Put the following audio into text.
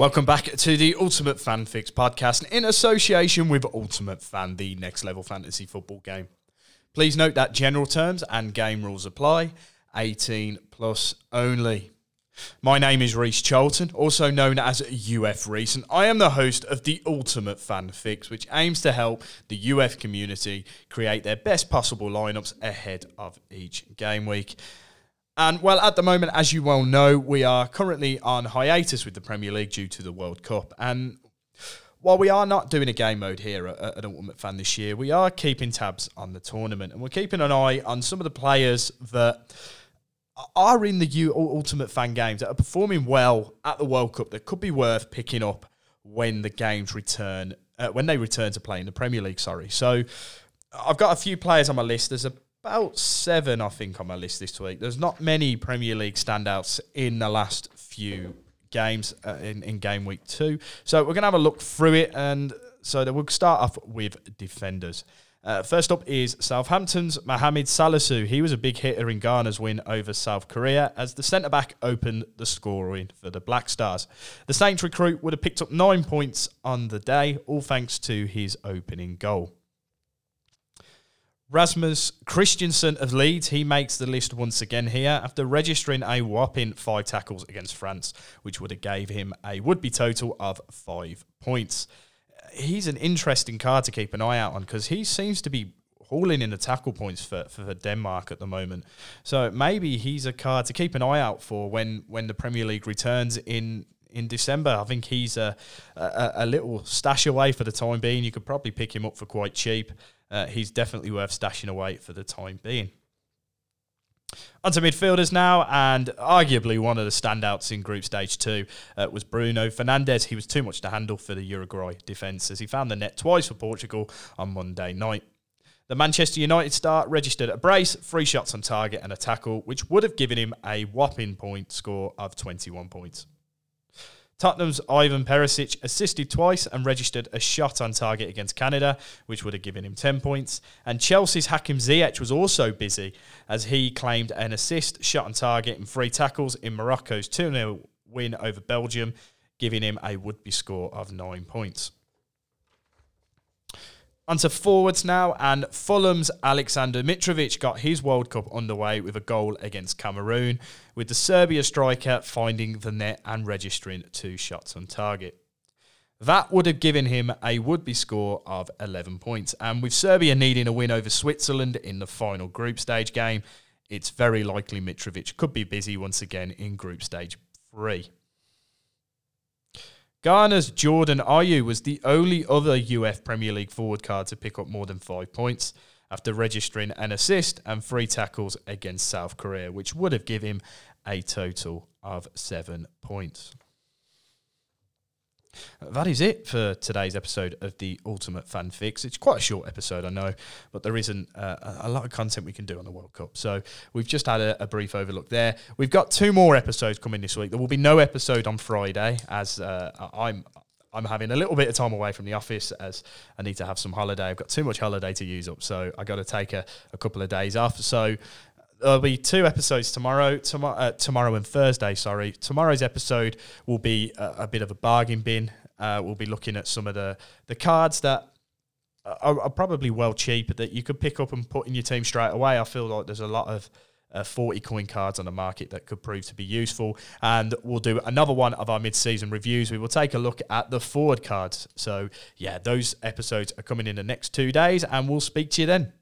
Welcome back to the Ultimate Fan Fix podcast in association with Ultimate Fan, the next level fantasy football game. Please note that general terms and game rules apply, 18 plus only. My name is Reece Charlton, also known as UF Reece, and I am the host of the Ultimate Fan Fix, which aims to help the UF community create their best possible lineups ahead of each game week. And well, at the moment, as you well know, we are currently on hiatus with the Premier League due to the World Cup. And while we are not doing a game mode here at, at Ultimate Fan this year, we are keeping tabs on the tournament and we're keeping an eye on some of the players that are in the U Ultimate Fan games that are performing well at the World Cup that could be worth picking up when the games return, uh, when they return to play in the Premier League. Sorry. So I've got a few players on my list. There's a about seven, I think, on my list this week. There's not many Premier League standouts in the last few games uh, in, in game week two. So we're going to have a look through it. And so we'll start off with defenders. Uh, first up is Southampton's Mohamed Salisu. He was a big hitter in Ghana's win over South Korea as the centre back opened the scoring for the Black Stars. The Saints recruit would have picked up nine points on the day, all thanks to his opening goal. Rasmus Kristensen of Leeds, he makes the list once again here after registering a whopping five tackles against France, which would have gave him a would-be total of five points. He's an interesting card to keep an eye out on because he seems to be hauling in the tackle points for, for Denmark at the moment. So maybe he's a card to keep an eye out for when, when the Premier League returns in in December. I think he's a, a, a little stash away for the time being. You could probably pick him up for quite cheap uh, he's definitely worth stashing away for the time being. Onto midfielders now, and arguably one of the standouts in Group Stage 2 uh, was Bruno Fernandes. He was too much to handle for the Uruguay defence as he found the net twice for Portugal on Monday night. The Manchester United star registered a brace, three shots on target, and a tackle, which would have given him a whopping point score of 21 points. Tottenham's Ivan Perisic assisted twice and registered a shot on target against Canada, which would have given him 10 points. And Chelsea's Hakim Ziyech was also busy as he claimed an assist, shot on target, and three tackles in Morocco's 2 0 win over Belgium, giving him a would be score of 9 points. Onto forwards now, and Fulham's Alexander Mitrovic got his World Cup underway with a goal against Cameroon, with the Serbia striker finding the net and registering two shots on target. That would have given him a would be score of 11 points. And with Serbia needing a win over Switzerland in the final group stage game, it's very likely Mitrovic could be busy once again in group stage three. Ghana's Jordan Ayew was the only other UF Premier League forward card to pick up more than five points after registering an assist and three tackles against South Korea, which would have given him a total of seven points. That is it for today's episode of the Ultimate Fan Fix. It's quite a short episode, I know, but there isn't uh, a lot of content we can do on the World Cup. So we've just had a, a, brief overlook there. We've got two more episodes coming this week. There will be no episode on Friday, as uh, I'm I'm having a little bit of time away from the office as I need to have some holiday. I've got too much holiday to use up, so I got to take a, a couple of days off. So there'll be two episodes tomorrow, tomorrow, uh, tomorrow and Thursday. Sorry, tomorrow's episode will be a, a bit of a bargain bin. Uh, we'll be looking at some of the the cards that are, are, probably well cheap that you could pick up and put in your team straight away. I feel like there's a lot of uh, 40 coin cards on the market that could prove to be useful. And we'll do another one of our mid season reviews. We will take a look at the forward cards. So, yeah, those episodes are coming in the next two days, and we'll speak to you then.